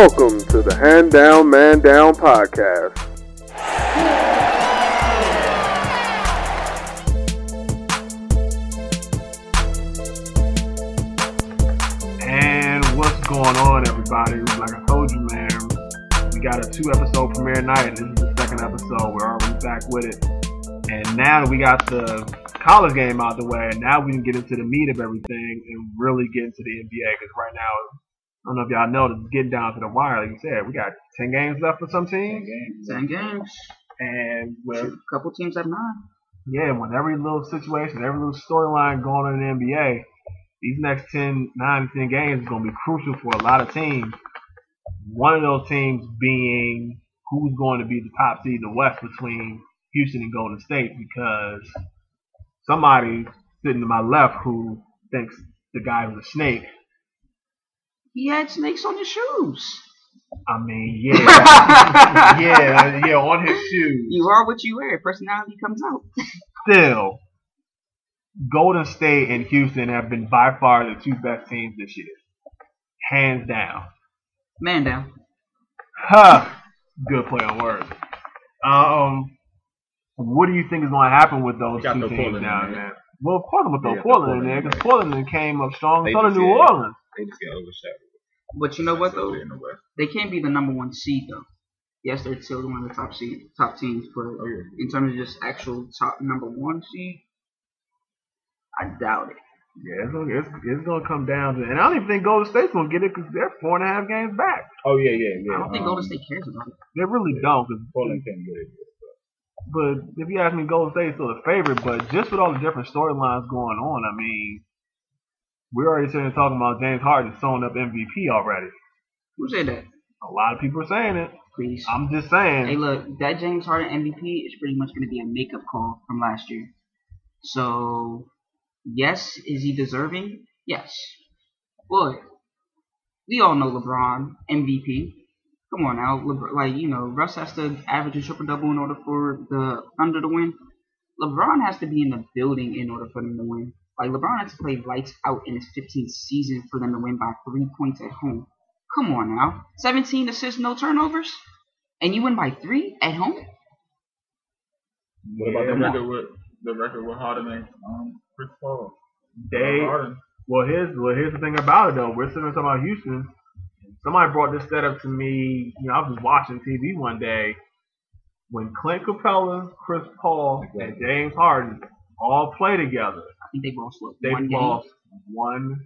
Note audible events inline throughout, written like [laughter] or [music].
Welcome to the Hand Down Man Down podcast. And what's going on, everybody? Like I told you, man, we got a two episode premiere night. This is the second episode. We're already back with it. And now we got the college game out the way, and now we can get into the meat of everything and really get into the NBA. Because right now, I don't know if y'all know, it's getting down to the wire. Like you said, we got 10 games left for some teams. Ten games. And with A couple teams have nine. yeah, when every little situation, every little storyline going on in the NBA, these next 10, 9 10 games is going to be crucial for a lot of teams. One of those teams being who's going to be the top seed in the West between Houston and Golden State because somebody sitting to my left who thinks the guy was a snake. He had snakes on his shoes. I mean, yeah, [laughs] yeah, yeah, on his shoes. You are what you wear. Personality comes out. still, Golden State and Houston have been by far the two best teams this year. Hands down. Man down. Huh. Good play on words. Um, what do you think is going to happen with those two no teams Portland now, there. man? Well, Portland will throw Yeah, Portland in there because. Portland came up strong. They So did just New Orleans. They just get overshadowed. But you know what though? In the West. They can't be the number one seed though. Yes, they're still one of the top seed, top teams, but Oh yeah. in terms of just actual top number one seed, I doubt it. Yeah, it's gonna, it's, it's gonna come down to, and I don't even think Golden State's gonna get it because they're four and a half games back. Oh yeah, yeah, yeah. I don't think um, Golden State cares about it. They really don't. 'cause Portland can't get it. But if you ask me, Golden State's still a favorite. But just with all the different storylines going on, I mean, we're already sitting talking about James Harden sewing up MVP already. Who said that? A lot of people are saying it. Please. I'm just saying. Hey, look, that James Harden MVP is pretty much going to be a makeup call from last year. So, yes, is he deserving? Yes. But we all know LeBron MVP. Come on now, LeBron, like you know, Russ has to average a triple double in order for the Thunder to win. LeBron has to be in the building in order for them to win. Like LeBron had to play lights out in his 15th season for them to win by three points at home. Come on now, 17 assists, no turnovers, and you win by three at home. What about Yeah. the record with the record with Harden and um, Chris Paul? they, Harden. well, here's well, here's the thing about it though. We're sitting here talking about Houston. Somebody brought this stat up to me. You know, I was just watching TV one day when Clint Capela, Chris Paul, and James Harden all play together. I think they lost what They've one game. lost one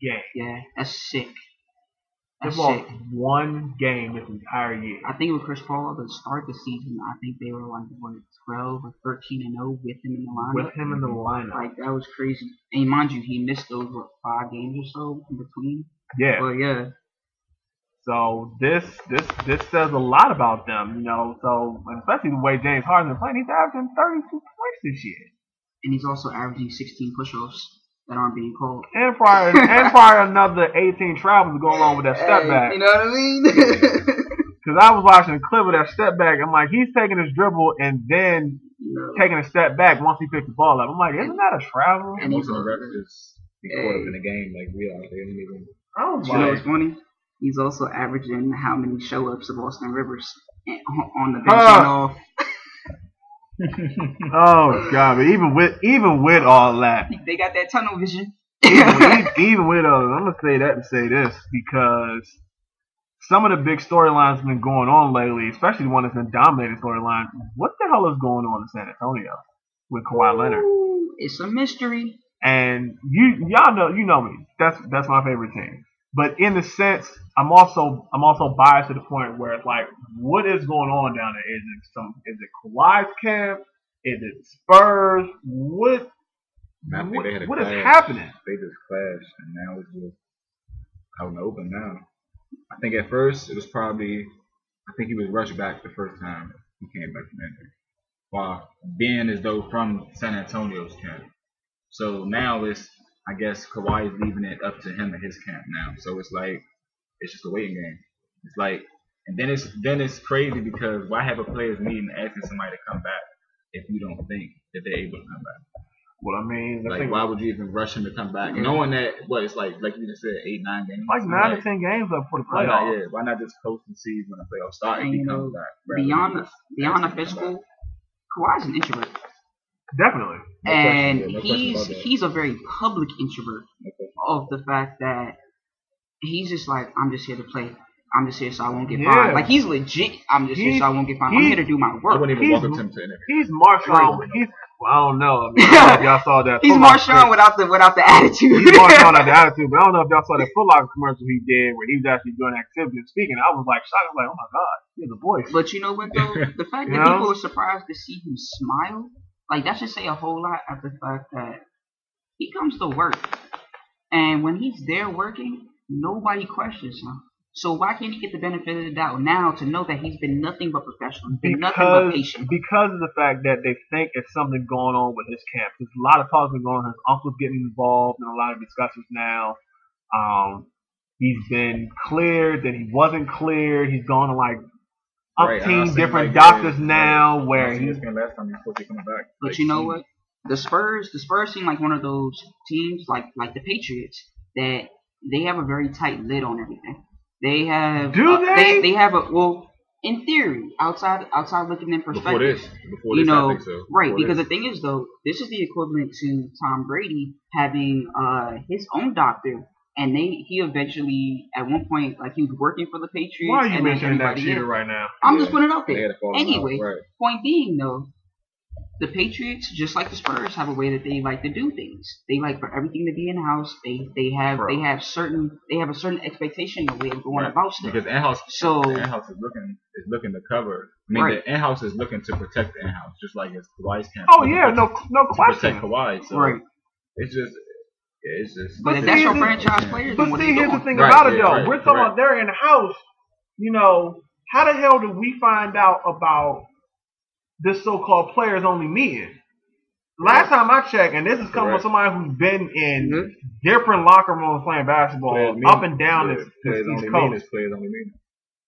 game. Yeah, that's sick. That's lost sick. one game this entire year. I think with Chris Paul to start the season, I think they were like what 12 or 13 and 0 with him in the lineup. With him in the mm-hmm. lineup. Like that was crazy. And mind you, he missed those what five games or so in between. Yeah. But yeah, So this this this says a lot about them, you know. So especially the way James Harden's playing, he's averaging 32 points this year. And he's also averaging 16 push-offs that aren't being called. And prior [laughs] and prior another 18 travels to go along with that step Hey, back. You know what I mean? [laughs] Because I was watching a clip of that step back. I'm like, he's taking his dribble and then you know, taking a step back once he picks the ball up. I'm like, isn't that a travel? and he's Most of the also, records just be caught up in the game like we are. They didn't even. I was you know what's funny? He's also averaging how many show-ups of Austin Rivers on the bench Huh. and off. Oh god, but even with even with all that, [laughs] They got that tunnel vision. even, [laughs] even with uh, I'm gonna say that and say this because some of the big storylines have been going on lately, especially the one that's been dominating storyline. What the hell is going on in San Antonio with Kawhi Leonard? Ooh, It's a mystery. And you y'all know you know me. That's that's my favorite team. But in the sense, I'm also I'm also biased to the point where it's like, what is going on down there? Is it some is it Kawhi's camp? Is it Spurs? What think what, a what is happening? They just clashed, and now it's just out in the open now. I think at first it was probably. I think he was rushed back the first time he came back from injury, while being as though from San Antonio's camp. So now it's, I guess Kawhi is leaving it up to him and his camp now. So it's like it's just a waiting game. It's like, and then it's then it's crazy because why have a players meeting asking somebody to come back if you don't think that they're able to come back? Well, I mean, I Like, think why would you even rush him to come back, Yeah. knowing that what it's like, like you just said, eight, nine games. like nine to ten games left for the Why not? Yeah, why not just coast and see when the playoffs start if And, he you comes know, back? Beyond just beyond the asking him to come physical, Kawhi's an introvert, Definitely. No question, and yeah, no he's he's a very public introvert No of the fact that he's just like I'm just here to play. I'm just here so I won't get Yeah. fined. Like he's legit. I'm just here so I won't get fined. I'm here to do my work. I work. wouldn't even He's- welcome him to interview. He's Marshawn. Right. He's well, I don't know. I mean, I don't know if y'all saw that. [laughs] He's Foot Marshawn without the without the attitude. He's Marshawn at the [laughs] attitude, but I don't know if y'all saw that Foot Locker commercial he did where he was actually doing activity and speaking. I was like shocked. I was like, oh my god, he has a voice. But you know what though? [laughs] The fact that know? people are surprised to see him smile, like that should say a whole lot of the fact that he comes to work. And when he's there working, nobody questions him. So why can't he get the benefit of the doubt now to know that he's been nothing but professional, been nothing but because patient? because of the fact that they think it's something going on with his camp. There's a lot of talk been going on. His uncle's getting involved in a lot of discussions now. Um, he's been cleared, then he wasn't cleared. He's gone to like Right, and I umpteen seen, different like, doctors yeah, now right. where I seen he's last time he was supposed to be coming back. But Like, you know he- what? The Spurs, the Spurs seem like one of those teams, like like the Patriots, that they have a very tight lid on everything. They have, Do uh, they? they? have a well, in theory, outside outside looking in Before perspective, this, before you this, I know, think so. right? Before Because this. the thing is, though, this is the equivalent to Tom Brady having uh his own doctor, and they he eventually at one point like he was working for the Patriots. why are you and then mentioning that everybody cheater else- right now? I'm Yeah, just putting it out there. had out, Anyway, right. point being though, the Patriots, just like the Spurs, have a way that they like to do things. They like for everything to be in house. They they have Bro. they have certain they have a certain expectation of way of going Right. about stuff. Because in-house, So in-house is looking is looking to cover. I mean, Right. the in-house is looking to protect the in-house, just like it's Kawhi's camp. Oh yeah, to- no no to question. protect Kawhi. So right, it's just, yeah, it's just. but if see, that's your franchise player, But then what are see, here's the thing Right, about it though. right, We're talking right. about they're in the house. You know, how the hell do we find out about this so-called players only meeting? Last time I checked, and this is coming Correct. from somebody who's been in Mhm. different locker rooms playing basketball, Players mean- up and down yeah, this, this players East only mean Coast. is players only mean.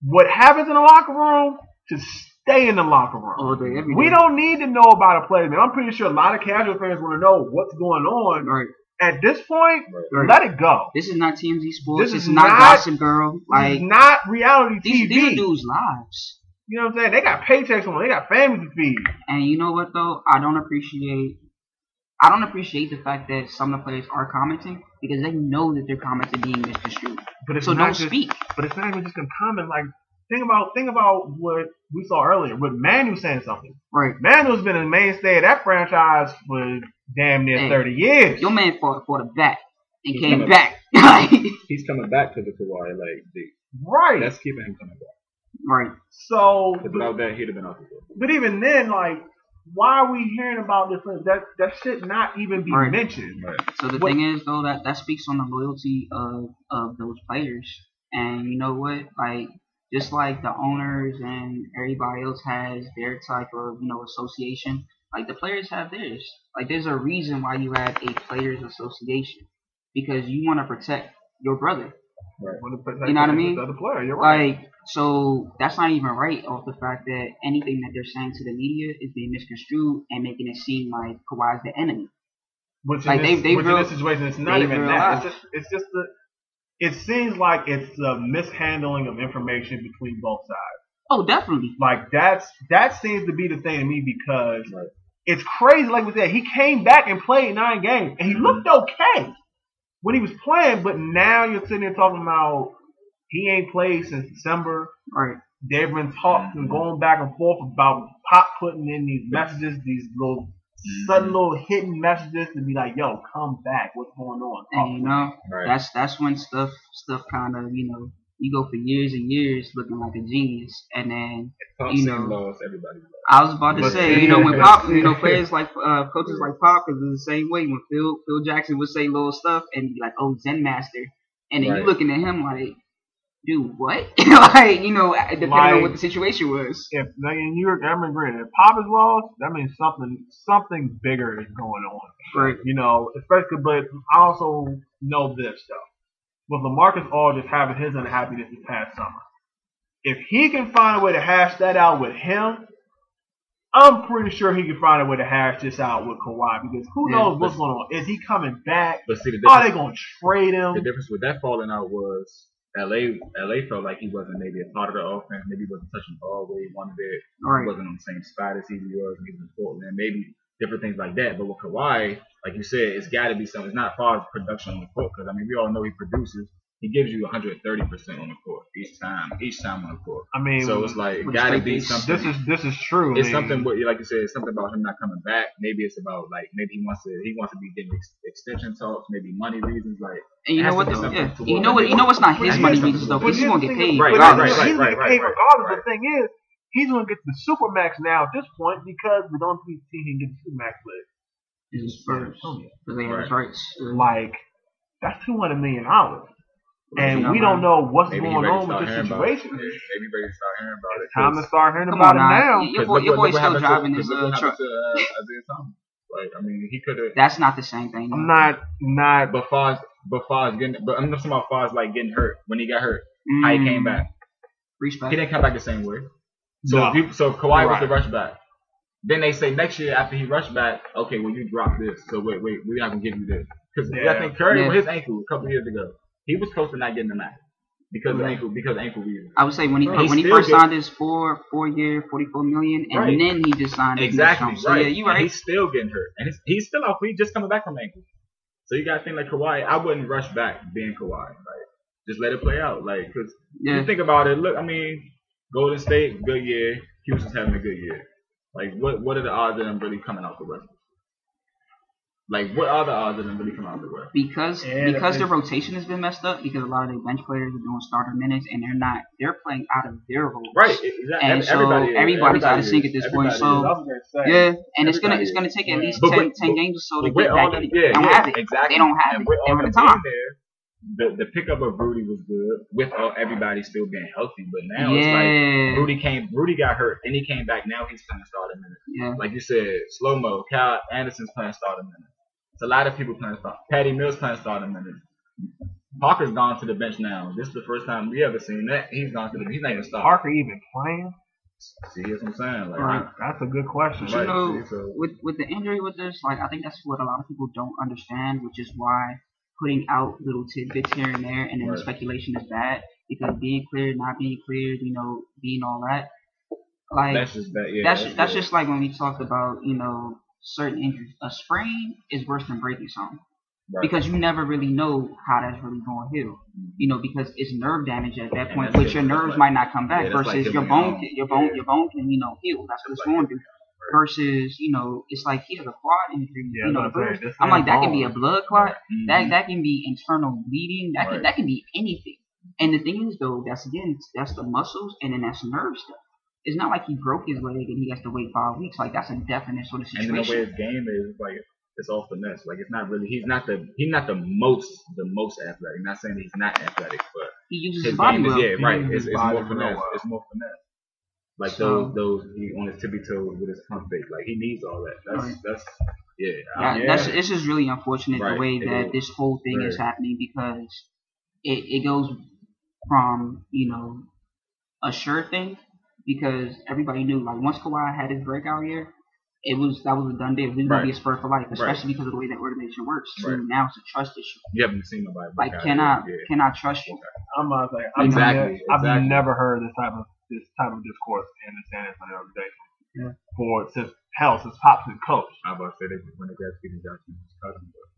What happens in the locker room should stay in the locker room. All day, every We don't need to know about a player, man. I'm pretty sure a lot of casual fans want to know what's going on. Right. At this point, Right. let it go. This is not TMZ Sports. This This, is is not, not- Gossip Girl. This Like is not reality these, TV. these dudes' lives. You know what I'm saying? They got paychecks on. They got families to feed. And you know what though? I don't appreciate. I don't appreciate the fact that some of the players are commenting because they know that their comments are being misconstrued. But it's So not don't just, speak. But it's not even just a comment. Like think about think about what we saw earlier with Manu saying something. Right. Manu's been a mainstay of that franchise for damn near Hey, 30 years. Your man fought for the back and He's came coming back. [laughs] He's coming back to the Kawhi, like the, right. that's keeping him coming back. right. so, without that, he'd have been out the door. but even then, like, why are we hearing about this? That that should not even be Right. mentioned. Right. So the What- thing is though that that speaks on the loyalty of of those players. And you know what? Like just like the owners and everybody else has their type of you know association, like the players have theirs. Like there's a reason why you have a players association because you want to protect your brother. Wanna You know what I mean? The player, you're right. Like so that's not even right off the fact that anything that they're saying to the media is being misconstrued and making it seem like Kawhi's the enemy. Which Like, in this, they which real- in this situation, it's not even that. It's just, it's just the. It seems like it's a mishandling of information between both sides. Oh, definitely. Like that's that seems to be the thing to me because Right. It's crazy. Like we said, he came back and played nine games, and he mm-hmm. looked okay when he was playing. But now you're sitting there talking about he ain't played since December. Right. They've been talking, Mhm. going back and forth about Pop putting in these mm-hmm. messages, these little mm-hmm. sudden little hidden messages to be like, "Yo, come back. What's going on?" And you know, Right. that's that's when stuff stuff kind of you know you go for years and years looking like a genius, and then Pop you know. lost, everybody lost. I was about to But say, you know, when [laughs] Pop, you know, players like uh, coaches like Pop is the same way. When Phil Phil Jackson would say little stuff and be like, "Oh, Zen Master," and then Right. you looking at him like, "Dude, what?" [laughs] like, you know, depending Like- on what the situation was. if and you're I'm agreeing. If Pop is lost, that means something something bigger is going on. Right. You know, especially but I also know this stuff. With LaMarcus Aldridge having his unhappiness this past summer. If he can find a way to hash that out with him, I'm pretty sure he can find a way to hash this out with Kawhi because who Yeah, knows what's going on? Is he coming back? But see, the Are they going to trade him? the difference with that falling out was LA. LA felt like he wasn't maybe a part of the offense. Maybe he wasn't touching the ball where he wanted it. He wasn't on the same spot as he was he was in Portland. Maybe different things like that. But with Kawhi, like you said, it's got to be something. It's not as far as production on the court because I mean we all know he produces. He gives you 130 percent on the court each time. Each time on the court. I mean, So it's like it got to be something. this is this is true. I it's mean, something, but like you said, it's something about him not coming back. Maybe it's about like maybe he wants to he wants to be getting ex- extension talks, maybe money reasons. Like And you know what? to be though? something Yeah. You know what? You know what's not his money something- reasons though, he's gonna get paid. Right, but right, right, He's gonna right, get right, paid right, regardless. The thing is, he's gonna get the supermax now at this point because we don't think he can get the supermax with. It's Spurs because they have his Right. rights. Like that's two hundred million dollars, and we don't know what's maybe going on with start this hearing about it. situation. Yeah, Maybe ready to start hearing about it. Time to 'cause- start hearing about on him now. now. Your boy, your boy's what still happened to- driving because his look uh, what truck. happened to, uh, Isaiah Thomas. Like I mean, he could have. That's not the same thing. I'm not not. But Foz, but Foz getting, but I'm not talking about Foz like getting hurt when he got hurt. How he came Mm, back. Respect. He didn't come back the same way. So No. if you, so Kawhi was Right. the rush back. Then they say next year after he rushed back, okay, well you drop this. So wait, wait, we're not gonna give you this because Yeah. I think Curry Yeah. with his ankle a couple years ago, he was close to not getting the max because of ankle because of ankle reasons. I would say when he He when he still first get- signed his four four year forty four million, and Right. then he just signed his Exactly next one. So right. yeah, you right. He's still getting hurt, and he's, he's still out. He's just coming back from ankle. So you got to think like Kawhi. I wouldn't rush back being Kawhi. Like just let it play out. Like because Yeah. you think about it. Look, I mean, Golden State, good year. Houston's having a good year. Like what what are the odds of them really coming out the West? Like what are the odds of them really coming out the West? because Yeah, because that the rotation has been messed up because a lot of their bench players are doing starter minutes and they're not they're playing out of their roles. Right. Exactly. And so is. everybody's out of Everybody sync at this Everybody point, is. so- I was gonna say. Yeah, and it's gonna it's gonna take at least But 10, with- 10 but- games or so to get all back the, in. yeah, they don't yeah, have it. Exactly. They don't have and it. With They all the time. there, the the pickup of Rudy was good. With all everybody still being healthy, but now it's like Rudy came. Rudy got hurt, and he came back. Now he's playing starting minutes. Yeah. Like you said, slow mo. Kyle Anderson's playing starting minutes. It's a lot of people playing start. Patty Mills playing starting minutes. Parker's gone to the bench now. This is the first time we ever seen that. He's gone to the. He's not even starting. Parker even playing? See, here's what I'm saying. Like, Right. That's a good question. You know, see, so- with with the injury with this, like I think that's what a lot of people don't understand, which is why putting out little tidbits here and there, and then the speculation is bad because being cleared, not being cleared, you know, being all that, like that's just that. Yeah, that's that's, that's, just like when we talked about, you know, certain injuries. A sprain is worse than breaking something right. because you never really know how that's really going to heal. Mm-hmm. You know, because it's nerve damage at that And point, that's which your nerves like- might not come back. yeah, that's like versus your bone, your can- your bone, Yeah. your bone can you know heal. That's what it's like going to do. Versus, you know, it's like he has a quad injury. Yeah, you know, I was gonna say, bruise. this I'm like that can be a blood clot. Mhm. That that can be internal bleeding. That Right. can that can be anything. And the thing is though, that's again that's the muscles and then that's nerve stuff. It's not like he broke his leg and he has to wait five weeks. Like that's a definite sort of situation And then the way his game is, like it's all finesse. Like it's not really. He's not the. He's not the most. The most athletic. not saying he's not athletic, but He uses his his body game is well. yeah, right. It's, it's more finesse. well. It's more finesse. Like So- those those he on his tippy toes with his pump fake. Like he needs all that. That's Right. that's yeah. Yeah, I- that's it's just really unfortunate Right, the way it that is. this whole thing is happening because it, it goes from you know a sure thing because everybody knew like once Kawhi had his breakout year, it was that was a done deal. He was gonna be a Spur for life, especially because of the way that organization works. So Right. now it's a trust issue. you haven't seen nobody. Like out can I yet. can I trust you? I'm not saying I've, Exactly, never, I've never heard this type of this type of discourse in the San Antonio organization Yeah. for since hell since Pop's been coach. I was about to say they when they got Stephen Jackson, his cousin, but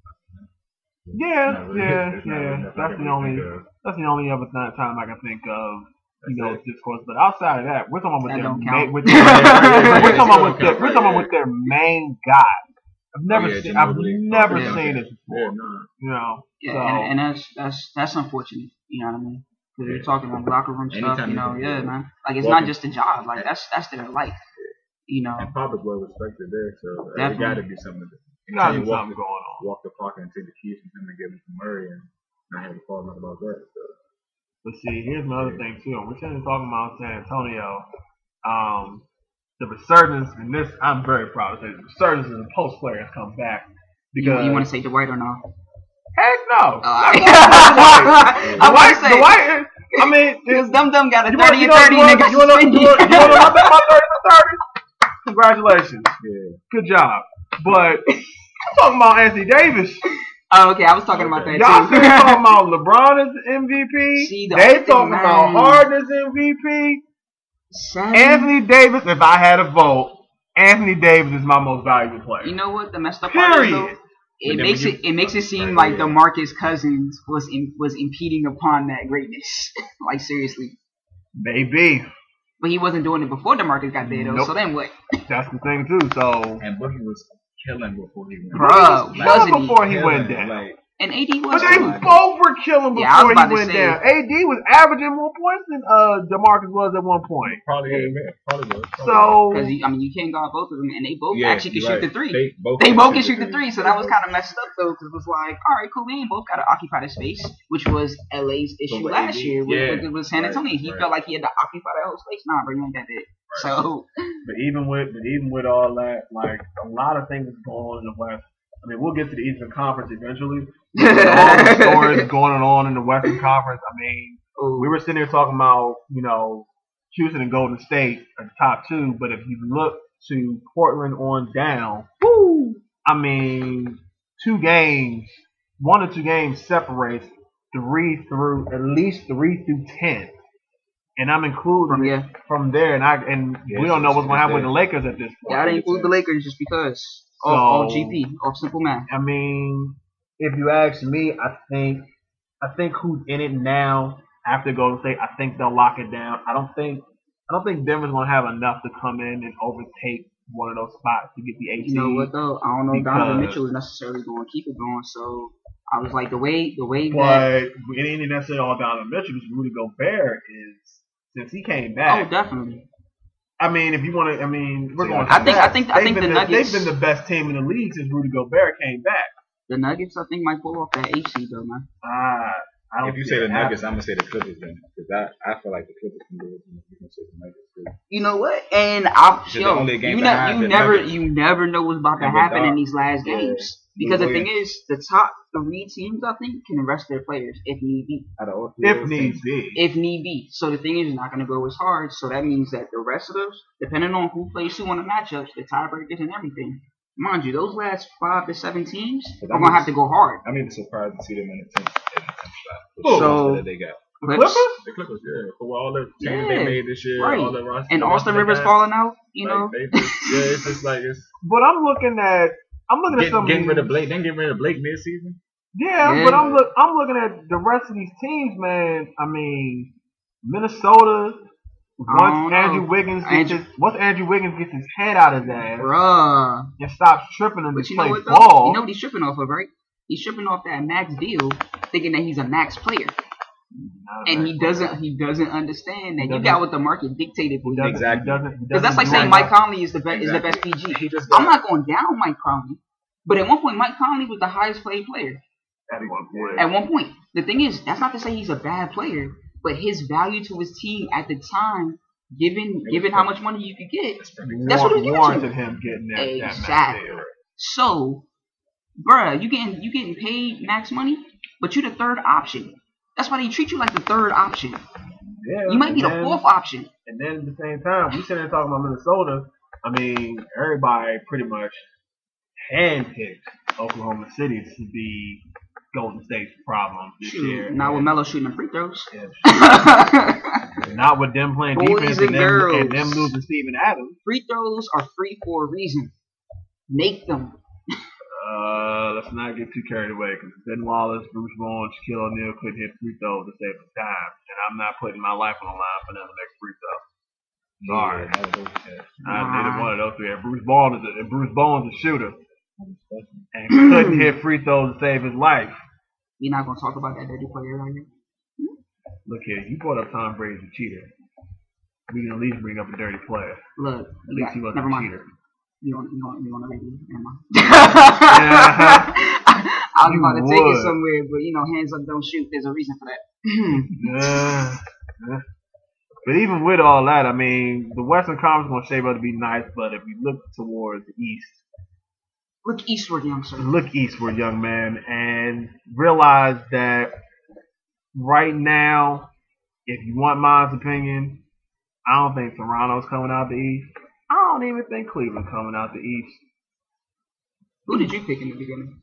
Yeah, Not really- yeah, it's not yeah. really- That's the only that's the only other th- time I can think of you That's know it. discourse. But outside of that, we're talking about with That their don't ma- with [laughs] their, we're talking about with their we're talking about with their main guy. I've oh, never Oh, yeah, seen I've Ginobili. never Yeah. seen this Yeah, before. no. You know, Yeah, so and, and that's that's that's unfortunate. You know what I mean? Because you're talking about locker room stuff. Anytime You you know, can yeah, man. Like it's not just a job. Like that's that's their life. You know. And Pop is well respected there, so uh, there Definitely. got to be something. To, you gotta you walk, something going on. walk the park and take the keys from him and give him to Murray, and not have to fall nothing about that. So. But see, here's another thing too. We're sitting talking about San Antonio. Um, the resurgence, and this I'm very proud to say, the resurgence of the post player has come back because you want to say Dwight or no? Heck no. Oh, I was white, gonna the say white. I mean, [laughs] because Dum Dum got a you thirty you and know, thirty you want, and got you want, you want, suspended. you want to know my thirty for thirty? Congratulations. Yeah. Good job. But [laughs] I'm talking about Anthony Davis. Oh, okay, I was talking about that Y'all too. still talking [laughs] about LeBron as MVP. The they talking about Harden as MVP. Anthony Davis, if I had a vote, Anthony Davis is my most valuable player. You know what? The messed up part is, though, Period. It makes when it it makes it seem Right, like yeah. DeMarcus Cousins was in, was impeding upon that greatness. [laughs] like seriously. Maybe. But he wasn't doing it before DeMarcus got there though. Nope. So then what? That's the thing too. So And Boogie was killing before he went. Bruh, Killing wasn't he? before he Killing, went down. Like, And AD was. But they too. both were killing Yeah, before was he went down. AD was averaging more points than uh DeMarcus was at one point. probably, yeah, probably was. Probably was. So Because I mean, you can't guard both of them, and they both Yeah, actually can you're shoot right. the three. They both, They both can shoot the three, so that was kind of messed up though, because it was like, all right, cool, we ain't both got to occupy the space, which was LA's issue with last AD, year with, yeah, with, with San right, Antonio. He right. felt like he had to occupy that whole space. Nah, bro, you ain't got that. So But even with but even with all that, like a lot of things going on in the West. I mean, we'll get to the Eastern Conference eventually. [laughs] all the stories going on in the Western Conference. I mean, we were sitting here talking about you know Houston and Golden State are the top two, but if you look to Portland on down, woo, I mean, two games, one or two games separates three through at least three through ten, and I'm including from yeah, from there, and I and Yeah, we don't know what's going to it's happen with the. Lakers at this point. yeah, I didn't include the Lakers just because So- of all GP, off simple math. I mean, if you ask me, I think I think who's in it now after Golden State, I think they'll lock it down. I don't think I don't think Denver's gonna have enough to come in and overtake one of those spots to get the eight You know what though? I don't know if Donovan Mitchell is necessarily going to keep it going. So I was like, the way the way that But it ain't necessarily all Donovan Mitchell because Rudy Gobert is since he came back. oh definitely. I mean, if you want to, I mean, we're See, going. I think- I think- I They've think been the Nuggets- They've been the best team in the league since Rudy Gobert came back. The Nuggets, I think, might pull off that eight seed though, man. Ah, I don't If you say the Nuggets, happening. I'm gonna say the Clippers then, because I, I feel like the Clippers can do it. You can say the Nuggets too. You know what? And I Is it yo, the only game you, ne- behind you never Nuggets? you never know what's about to And with happen in these last yeah. games. Because the oh, Lou thing is, the top three teams I think can rest their players if need be. Out of all three of If need be. If need be. So the thing is, it's not going to go as hard. So that means that the rest of those, depending on who plays who on the matchups, the tiebreakers and everything. Mind you, those last five to seven teams But are going to have to go hard. I'm even surprised to see them in the tenth, in the tenth spot. Who? The So- that they got. Clips, Clippers? The Clippers, yeah, for all the changes Yeah, they made this year, right. all the rosters, and Austin Rivers falling out, you like, know. they just, yeah, it's just like it's But I'm looking at I'm looking at getting, some getting rid of Blake. Then getting rid of Blake mid-season. Yeah, Yeah. but I'm look I'm looking at the rest of these teams, man. I mean, Minnesota. don't Once know. Andrew Wiggins gets Andrew- his, once Andrew Wiggins gets his head out of his ass Bruh. and stops tripping and But just you plays what ball, You know what he's tripping off of, right? He's tripping off that max deal, thinking that he's a max player, and he doesn't. He doesn't understand that you doesn't- got what the market dictated for you. Exactly. He doesn't, he Because that's like saying. Mike Conley is the best is the best PG. I'm not going down Mike Conley, but at one point Mike Conley was the highest paid player. At one point. At one point, the thing is, that's not to say he's a bad player, but his value to his team at the time, given was given how much money you could get, That's what he was giving warranted to. him getting that, that max Exactly. deal. So, bruh, you getting you getting paid max money, but you're the third option. That's why they treat you like the third option. Yeah, You might be and the fourth option. And then at the same time, we sitting there talking about Minnesota. I mean, everybody pretty much handpicked Oklahoma City to be Golden State's problem this year. Shoot, not with And- Melo shooting the free throws. [laughs] and not with them playing Boys defense and and them, and them losing Steven Adams. free throws are free for a reason. Make them. Uh, let's not get too carried away because Ben Wallace, Bruce Bowen, Shaquille O'Neal couldn't hit free throws to save the time, and I'm not putting my life on the line for them to make free throw. Sorry. Yeah, that was okay. Not Nah. neither one of those three. And Bruce Bowen is a, and Bruce Bowen's a shooter and couldn't hit free throws to save his life. You're not gonna talk about that dirty player right here. Look here, you brought up Tom Brady as a cheater. We can at least bring up a dirty player. Look, At least got, he wasn't never a mind. cheater. You want you want you want to read it? Never. Yeah. [laughs] I was You about to take it somewhere, but you know, hands up, don't shoot. There's a reason for that. [laughs] But even with all that, I mean, the Western Conference is going to shape up to be nice, but if you look towards the East, Look eastward, young sir. look eastward, young man, and realize that right now, if you want my opinion, I don't think Toronto's coming out the East. I don't even think Cleveland coming out the East. Who did you pick in the beginning?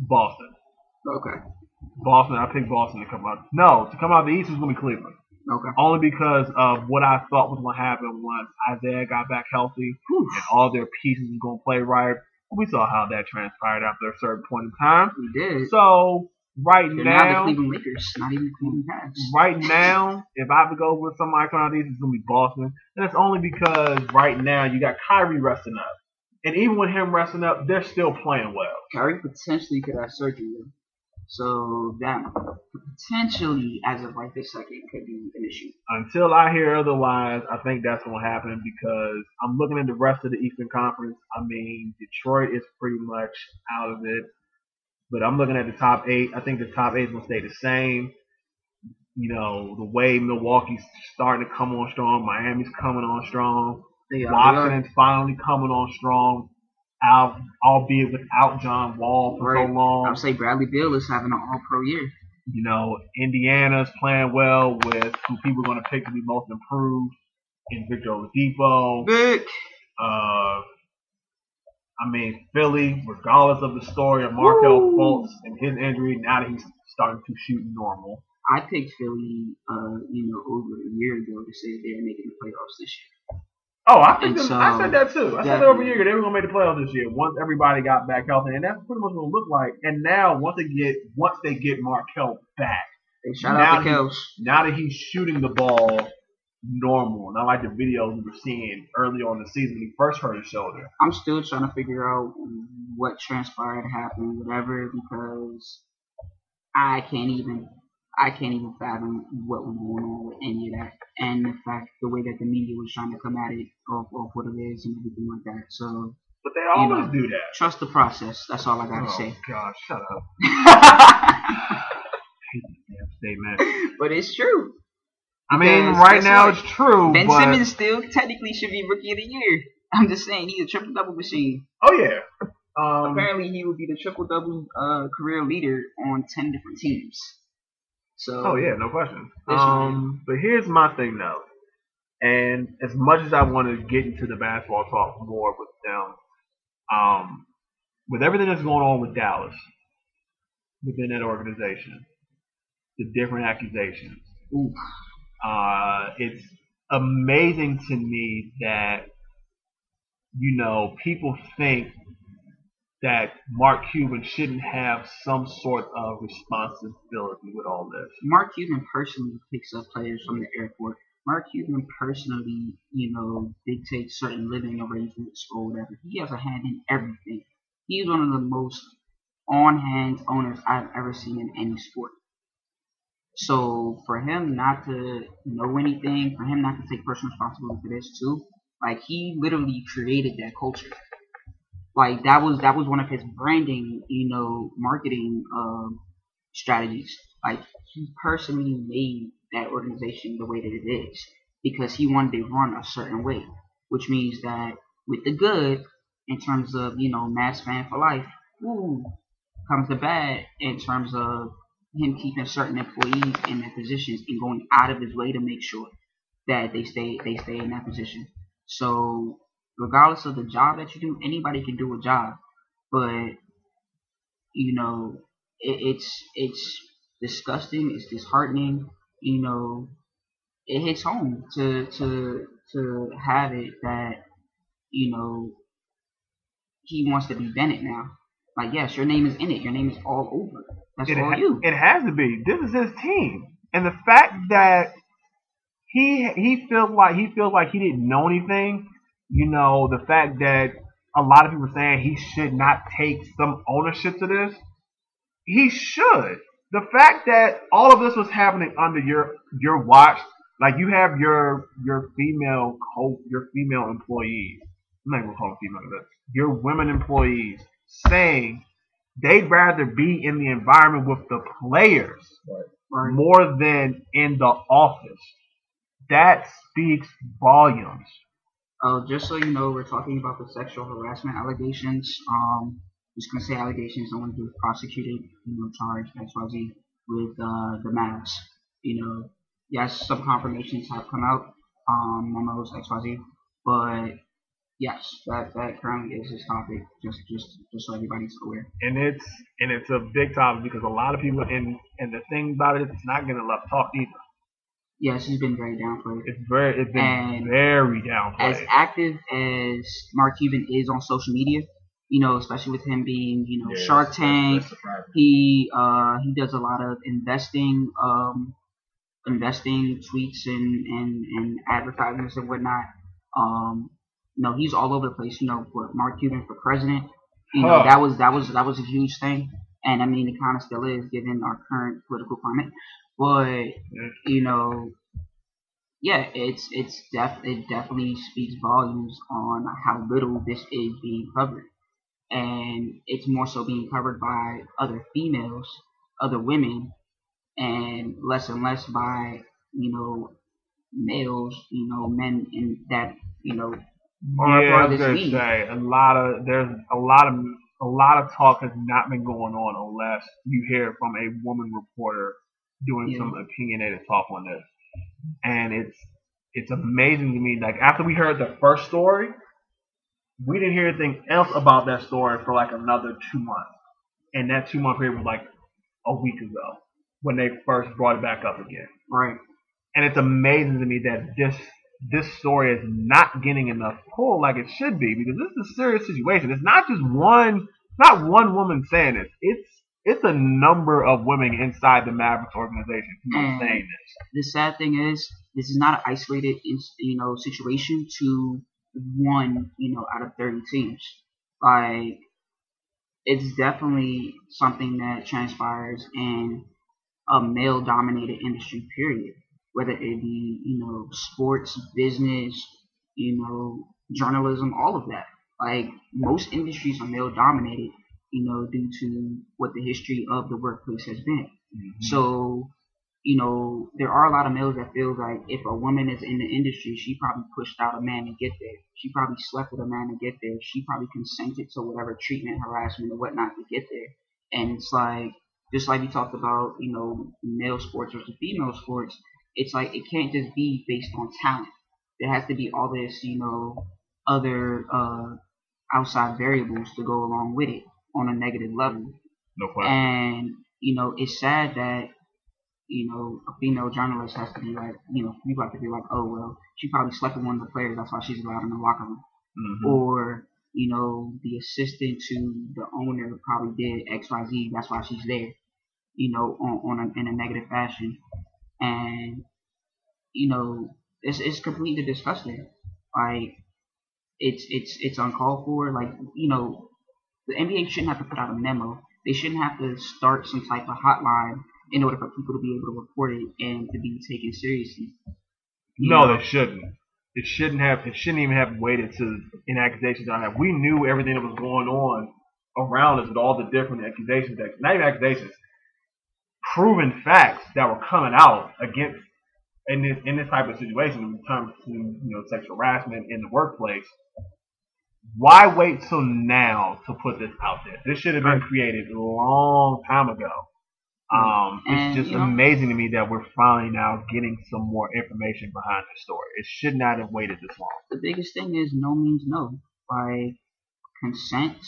Boston. Okay. Boston. I picked Boston to come out. No, to come out the East is gonna be Cleveland. Okay. Only because of what I thought was gonna happen once Isaiah got back healthy and all their pieces were gonna play right. We saw how that transpired after a certain point in time. We did. So right They're now the Cleveland Lakers, not even the Cleveland Cavs. right now, if I have to go with somebody coming out of the East, it's gonna be Boston. And it's only because right now you got Kyrie resting up. And even with him resting up, they're still playing well. Kyrie potentially could have surgery. So that potentially, as of right this second, could be an issue. Until I hear otherwise, I think that's going to happen because I'm looking at the rest of the Eastern Conference. I mean, Detroit is pretty much out of it, but I'm looking at the top eight. I think the top eight to stay the same. You know, the way Milwaukee's starting to come on strong, Miami's coming on strong, They are. They are. Washington's finally coming on strong, out, albeit without John Wall for Right. so long. I would say Bradley Beal is having an All Pro year. You know, Indiana's playing well with who people are going to pick to be most improved in Victor Oladipo. Vic. Uh, I mean, Philly, regardless of the story of Markelle. Fultz and his injury, now that he's starting to shoot normal. I picked Philly, uh, you know, over a year ago to say they're making the playoffs this year. Oh, I think so- I said that too. I said that over a year ago. They were gonna make the playoffs this year once everybody got back healthy, and that's pretty much what it looked like. And now once they get once they get Markelle back, Now out the he- Kels. now that he's shooting the ball normal, not like the videos we were seeing early on in the season when he first hurt his shoulder. I'm still trying to figure out what transpired, happened, whatever, because I can't even, I can't even fathom what was going on with any of that, and the fact, the way that the media was trying to come at it off, off what it is and everything like that. So But they always know. do that. trust the process. That's all I gotta oh say. gosh, shut up. [laughs] Hate this damn statement. but it's true. I mean, right now it's true, Ben but Simmons still technically should be rookie of the year. I'm just saying he's a triple double machine. oh yeah. Um, Apparently, he would be the triple double uh, career leader on ten different teams. So Oh yeah, no question. Um, but here's my thing though, and as much as I want to get into the basketball talk more with them, um, with everything that's going on with Dallas within that organization, the different accusations, Oof. Uh, it's amazing to me that you know people think that Mark Cuban shouldn't have some sort of responsibility with all this. Mark Cuban personally picks up players from the airport. Mark Cuban personally, you know, dictates certain living arrangements or whatever. He has a hand in everything. He's one of the most on-hand owners I've ever seen in any sport. So for him not to know anything, for him not to take personal responsibility for this too, like he literally created that culture. Like that was that was one of his branding, you know, marketing um, strategies. Like he personally made that organization the way that it is because he wanted to run a certain way, which means that with the good, in terms of you know Mavs fan for life, ooh, comes the bad in terms of him keeping certain employees in their positions and going out of his way to make sure that they stay they stay in that position. So regardless of the job that you do, anybody can do a job, but you know it, it's it's disgusting, it's disheartening. You know, it hits home to to to have it that you know he wants to be Bennett now. Like yes, your name is in it. Your name is all over. That's it, all ha- you. it has to be. This is his team, and the fact that he he feels like he feels like he didn't know anything. You know, the fact that a lot of people are saying he should not take some ownership to this. He should. The fact that all of this was happening under your your watch, like you have your your female co your female employees. I'm not gonna call them female, but your women employees saying they'd rather be in the environment with the players Right. more than in the office. That speaks volumes. Uh, just so you know, we're talking about the sexual harassment allegations. Um, just gonna say allegations. No one was prosecuted, you know, charged X Y Z with uh, the Mavs. You know, yes, some confirmations have come out, um, memos X Y Z, but Yes, that that currently is his topic. Just just just so everybody's aware. and it's and it's a big topic because a lot of people and and the thing about it is it's not getting enough talk either. Yes, he's been very downplayed. It's very it's been And very downplayed. As active as Mark Cuban is on social media, you know, especially with him being you know Yeah, Shark Tank, that's surprising. he uh he does a lot of investing um investing tweets and and and advertisements and whatnot um you know he's all over the place you know for mark cuban for president. You know Huh. that was that was that was a huge thing. And i mean it kind of still is given our current political climate. But you know yeah it's it's def it definitely speaks volumes on how little this is being covered. And it's more so being covered by other females, other women, and less and less by you know males, you know men in that you know a yeah, I was gonna league. say a lot of there's a lot of a lot of talk has not been going on unless you hear from a woman reporter doing Yeah. some opinionated talk on this, and it's it's amazing to me. Like after we heard the first story, we didn't hear anything else about that story for like another two months, and that two month period was like a week ago when they first brought it back up again. Right. and it's amazing to me that this this story is not getting enough pull like it should be because this is a serious situation. It's not just one, not one woman saying this. It's it's a number of women inside the Mavericks organization who are saying this. The sad thing is, this is not an isolated, you know, situation to one, you know, out of thirty teams. Like, it's definitely something that transpires in a male-dominated industry. Period. Whether it be, you know, sports, business, you know, journalism, all of that. Like most industries are male-dominated, you know, due to what the history of the workplace has been. Mm-hmm. So, you know, there are a lot of males that feel like if a woman is in the industry, she probably pushed out a man to get there. She probably slept with a man to get there. She probably consented to whatever treatment, harassment, or whatnot to get there. And it's like, just like we talked about, you know, male sports versus female sports, it's like it can't just be based on talent. There has to be all this, you know, other uh, outside variables to go along with it on a negative level. No question. And you know, it's sad that you know a female journalist has to be like, you know, people have to be like, oh well, she probably slept with one of the players, that's why she's allowed in the locker room, Mhm. or you know, the assistant to the owner probably did X, Y, Z, that's why she's there, you know, on, on a, in a negative fashion, and you know, it's it's completely disgusting. Like, it's it's it's uncalled for. Like, you know, the NBA shouldn't have to put out a memo. They shouldn't have to start some type of hotline in order for people to be able to report it and to be taken seriously. You No, know? they shouldn't. It shouldn't have. It shouldn't even have waited to an accusation on that. We knew everything that was going on around us with all the different accusations that not even accusations, proven facts that were coming out against in this in this type of situation in terms of you know sexual harassment in the workplace. Why wait till now to put this out there? This should have been created a long time ago. Um, it's And, just you know- amazing to me that we're finally now getting some more information behind the story. It should not have waited this long. the biggest thing is no means no. Like consent,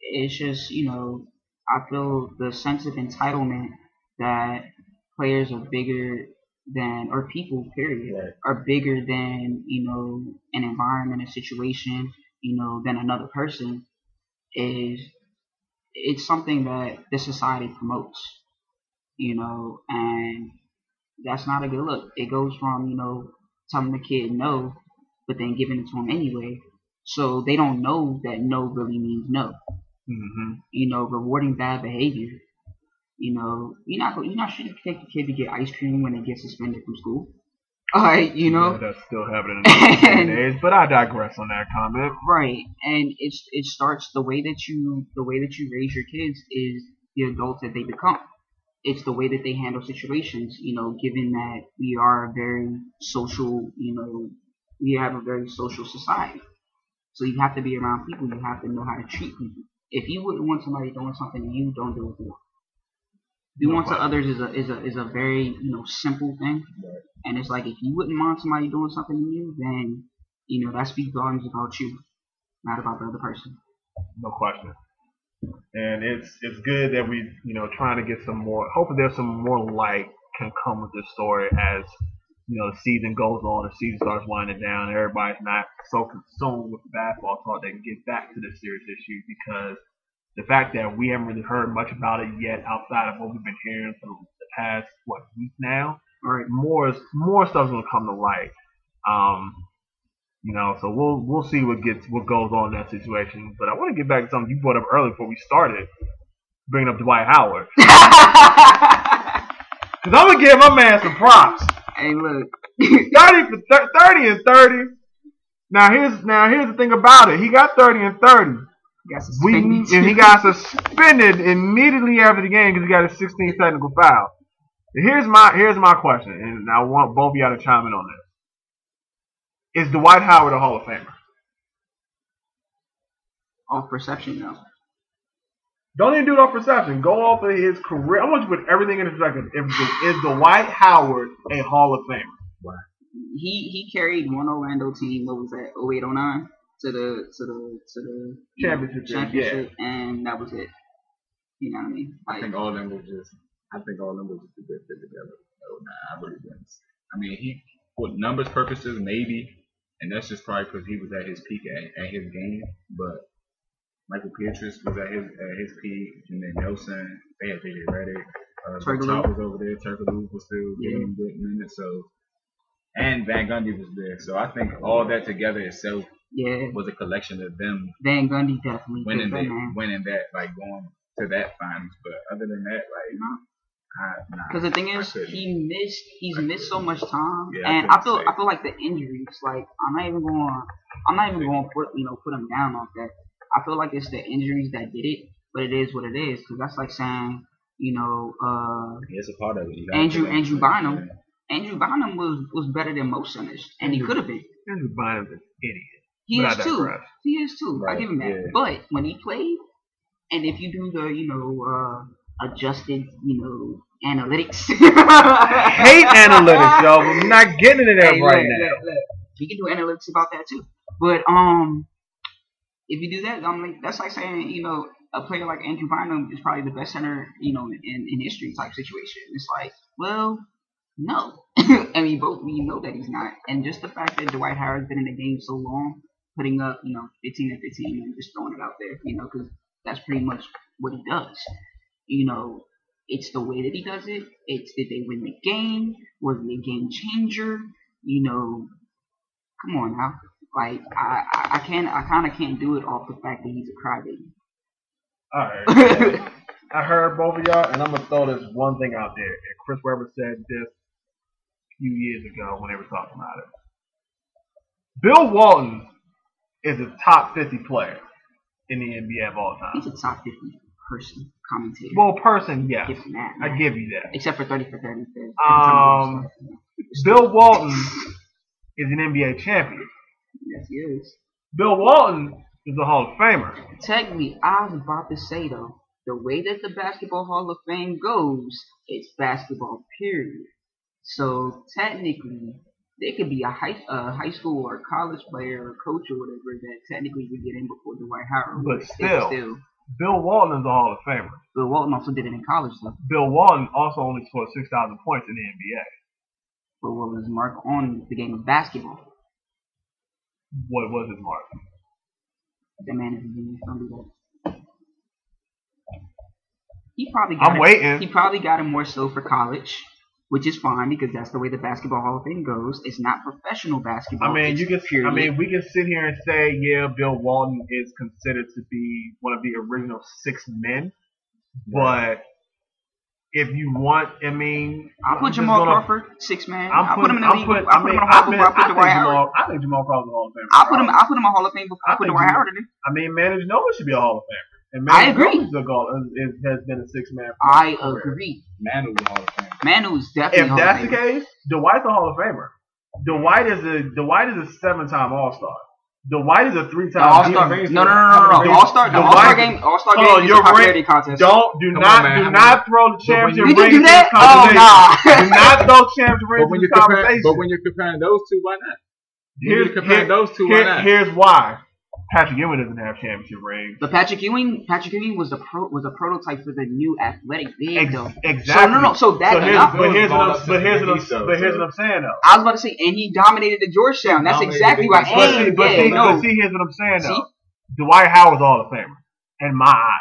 it's just you know I feel the sense of entitlement that players are bigger than or people period Right. are bigger than you know an environment, a situation, you know, than another person is it's something that this society promotes, you know, and that's not a good look. It goes from you know telling the kid no, but then giving it to him anyway, so they don't know that no really means no. Hmm You know, rewarding bad behavior. You know, you're not you're not shouldn't take the kid to get ice cream when they get suspended from school. [laughs] All right, you know. Yeah, that's still happening in the [laughs] days. But I digress on that comment. Right, and it's it starts the way that you the way that you raise your kids is the adults that they become. It's the way that they handle situations. You know, given that we are a very social, you know, we have a very social society. So you have to be around people. You have to know how to treat people. If you wouldn't want somebody doing something you, don't do it to them. Do No unto others is a is a is a very you know simple thing, Right. and it's like if you wouldn't mind somebody doing something to you, then you know that speaks volumes about you, not about the other person. No question. And it's it's good that we you know trying to get some more. Hopefully, there's some more light can come with this story as you know the season goes on, the season starts winding down, everybody's not so consumed with the basketball talk they can get back to the serious issue because the fact that we haven't really heard much about it yet outside of what we've been hearing for the past what week now. Right. More more stuff's gonna come to light. Um, you know, so we'll we'll see what gets what goes on in that situation. But I want to get back to something you brought up earlier before we started, bringing up Dwight Howard. [laughs] Cause I'm gonna give my man some props. Hey, look. Thirty for thir- thirty and thirty. Now here's now here's the thing about it. He got thirty and thirty. got We suspended. and he got suspended immediately after the game because he got a 16 technical foul. Here's my here's my question, and I want both of y'all to chime in on this. Is Dwight Howard a Hall of Famer? off perception though. Don't even do it off perception. Go off of his career. I want you to put everything in perspective. If is Dwight Howard a Hall of Famer? He he carried one Orlando team. What was that? 0809 to the to the to the you know, Championship, yeah. and that was it. You know what I mean? I think all of them were just. I think all of them were just a good fit together. So nah, I really didn't. I mean, he for numbers purposes maybe, and that's just probably because he was at his peak at, at his game. But Mickael Pietrus was at his at his peak, and then Nelson, they had JJ Redick, uh. Top was over there, Turkoglu was still Yeah. getting good minutes, so. And Van Gundy was there, so I think all that together itself yeah, was a collection of them Van Gundy definitely winning that, that, winning that, like going to that finals. But other than that, like, I, nah. Because the thing is, he missed. He's I missed so much time, Yeah, and couldn't I feel. say. I feel like the injuries. Like I'm not even going. I'm not even going to put you know put him down off that. I feel like it's the injuries that did it, but it is what it is. Because that's like saying, you know, uh, It's a part of it. You Andrew- Andrew Bynum. Andrew Bynum was was better than most centers, and he could have been. Andrew Bynum's an idiot. He But is too. He is too. I Right, give him that. yeah. But when he played, and if you do the you know uh, adjusted you know analytics, I [laughs] hate analytics, yo. We're not getting into that Hey, right look, now. look, look. We can do analytics about that too. But um, if you do that, I'm like that's like saying you know a player like Andrew Bynum is probably the best center you know in, in history type situation. It's like, well, no, and we both we know that he's not. And just the fact that Dwight Howard's been in the game so long, putting up you know 15 and 15 and just throwing it out there, you know, because that's pretty much what he does. You know, it's the way that he does it. It's did they win the game? Was he a game changer? You know, come on now. Like I, I, I can't, I kind of can't do it off the fact that he's a crybaby. Alright. [laughs] I heard both of y'all, and I'm gonna throw this one thing out there. And Chris Webber said this a few years ago when they were talking about it. Bill Walton is a top 50 player in the NBA of all time. He's a top 50 person commentator. Well, person, yes, that. I give you that. Except for 30 for 30. for- Um, Bill Walton is an NBA champion. Yes, he is. Bill Walton is a Hall of Famer. Technically, I was about to say though, the way that the Basketball Hall of Fame goes, it's basketball period. So technically, there could be a high, uh, high school or college player or coach or whatever that technically would get in before Dwight Howard. But still. still, Bill Walton is a Hall of Famer. Bill Walton also did it in college though. Bill Walton also only scored 6,000 points in the NBA. But what was his mark on the game of basketball? What was his mark? That man is a genius. Don't do that. He probably got I'm it- waiting. He probably got it more so for college, which is fine because that's the way the Basketball Hall of Fame goes. It's not professional basketball. I mean, you can. period. I mean, we can sit here and say, yeah, Bill Walton is considered to be one of the original six men, but if you want, I mean, I'll I'm put just Jamal gonna- Crawford six man. I'm I'll put him in the I'm league. put, I'll I put mean, him in a I, Hall of Fame. I'll put think Dwight Howard. Jamal, I think Jamal Crawford's a Hall of Famer. I'll put him. I'll put him in a Hall of Fame before I I put think Dwight Howard in it. I mean, Manage Noah should be a Hall of Famer. And I agree. Ginobili is a goal, is, is, has been a six man. I agree. Manu was Hall of Fame. Manu is definitely. If Hall of that's the Famer. case, Dwight's a Hall of Famer. Dwight is a Dwight is a seven time All Star. Dwight is a three-time All Star. No, no, no, no, no. All Star. The Dwight- All Star game. All Star Hold oh, on, game is a popularity contest. Don't do not do not throw the championship You can do that? Oh nah. do not throw championship rings But when you're comparing, but when you're comparing those two, why not? Here's, need to compare here- those two. why not? here's why. Patrick Ewing doesn't have championship rings. But Patrick Ewing, Patrick Ewing was the pro, was a prototype for the new athletic big Ex- though. exactly. So no, no. So that So here's, enough. but here's what I'm, but here's what I'm, East, though, but here's what I'm saying though. I was about to say, and he dominated the Georgetown. That's exactly the why. Big But Ten. see, but yeah, see, no. but see, here's what I'm saying though. See? Dwight Howard's Hall of Famer in my eye.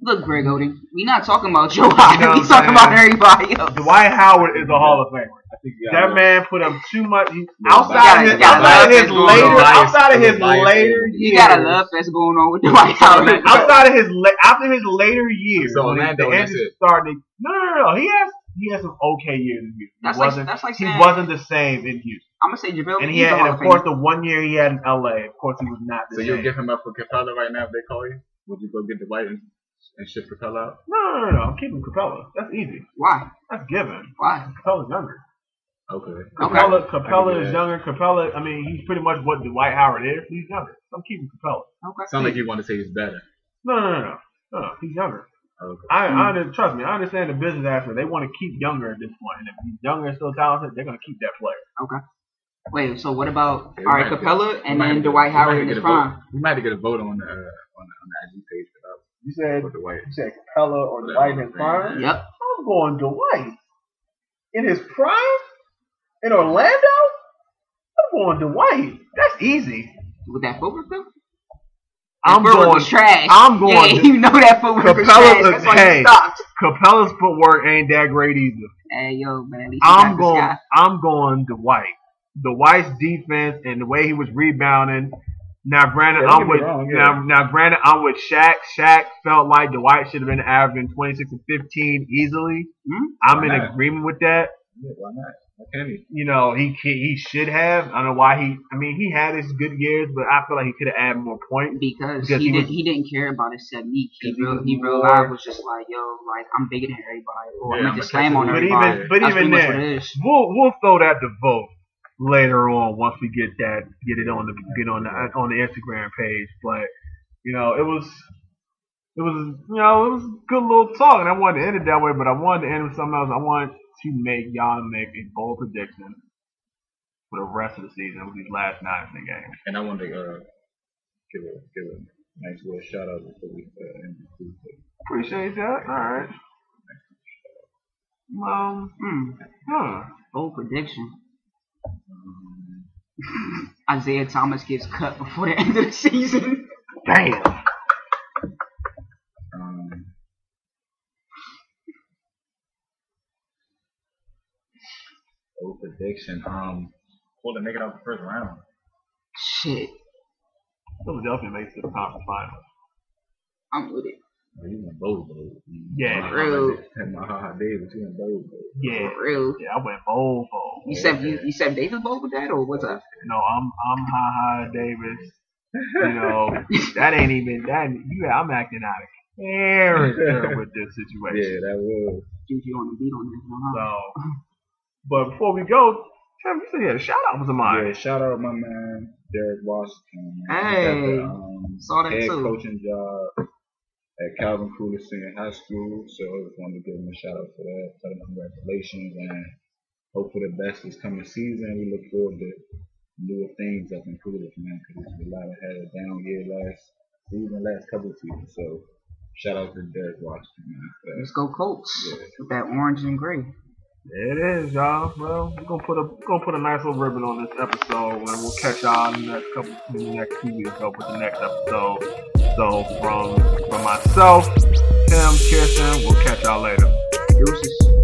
Look, Greg Oden, we not talking about Joe High. know we what I'm talking about saying? everybody else. Dwight Howard is a Hall of Famer. I think you That gotta- man put up too much. He, outside of his, gotta- outside of his later, bias- outside of his bias- later You years, got a love fest going on with Dwight Howard. outside of his after his later years, So when he- Orlando, the that's injuries it. started. No, no, no, no. He has he has some okay years in Houston. That's he like wasn't that's like he wasn't the same in Houston. I'm gonna say JaVale. And he had, and of of course, the one year he had in LA, of course, he was not the So same. you'll give him up for Capela right now if they call you? Would you go get the white and, and ship Capela out? no, no, no, no. I'm keeping Capela. That's easy. Why? That's given. Why? Capela's younger. Okay. Okay. Capela, I Capela is younger. Capela, I mean, he's pretty much what Dwight Howard is. He's younger. So I'm keeping Capela. Okay. Sound like you want to say he's better. No, no, no, no. No, no, he's younger. Okay. I, I under, trust me. I understand the business aspect. They want to keep younger at this point. point, and if he's younger and still talented, they're gonna keep that player. Okay. Wait. So what about Yeah, all right, might get- Capela and then get- Dwight Howard in his prime? We might have to get a vote on the uh, on the, on the IG page for that You said for the white. you said Capela or Yeah, Dwight in his prime. saying. Yep. I'm going Dwight in his prime in Orlando. I'm going to Dwight. That's easy. With that footwork though. I'm Footwork going. was trash. I'm going Yeah, to- [laughs] you know that footwork was Capela trash. was- That's why hey. he. Capela's footwork ain't that great either. Hey yo, man. At least I'm got this going. guy. I'm going Dwight. Dwight's defense and the way he was rebounding. Now, granted, Yeah, I'm with wrong, yeah. now. Now, granted, I'm with Shaq. Shaq felt like Dwight should have been averaging 26 and 15 easily. Hmm? I'm Why in not? agreement with that. Yeah, why not? Why? You know, he he he should have. I don't know why he. I mean, he had his good years, but I feel like he could have added more points. Because, Because he, he did was- he didn't care about his technique. He Because he was he real more- live was just like, yo, like I'm bigger than everybody. Or Yeah, I'm I'm gonna slam on catcher. But everybody. even but That's even pretty much what then, it is. we'll we'll throw that to vote later on once we get that get it on the get on the uh, on the Instagram page. But you know, it was it was you know it was a good little talk, and I wanted to end it that way. But I wanted to end with something else. I wanted to make y'all make a bold prediction for the rest of the season with these last nine games. And I want to uh, give a give a nice little shout out before we uh, end the season. Appreciate that. All right. Um. Hmm. Huh. Bold prediction. Um, Isaiah Thomas gets cut before the end of the season. Damn. Bold prediction. Um, pull make it out the first round. Shit. Philadelphia makes it to the conference finals. I'm with it. Oh, you went bold, bold. Yeah, my real. [laughs] My haha Davis, you went bold, bold. Yeah. For real. Yeah, I went bold, bold. You said you, you said Davis bold with that or what's up? No, I'm I'm Ha Ha Davis. You know [laughs] that ain't even that. You, I'm acting out of character [laughs] with this situation. Yeah, that was. Juju on the beat on this one, huh? So, but before we go, Tim, you said you had a shout out for somebody. Yeah, shout out my man Derek Washington. man. He Hey, the, um, saw that head too. coaching job at Calvin Coolidge Senior High School. So I just wanted to give him a shout out for that. Tell him congratulations and hope for the best this coming season. We look forward to newer things up in Coolidge, man, because a lot of had a down year last season, last couple of seasons. So shout out to Derek Washington, man. for that. Let's go Colts Yeah. with that orange and gray. It is, y'all. Well, we're gonna put a gonna put a nice little ribbon on this episode, and we'll catch y'all in the next couple in the next two weeks up with the next episode. So from from myself, Tim, Kirsten, we'll catch y'all later. Deuces.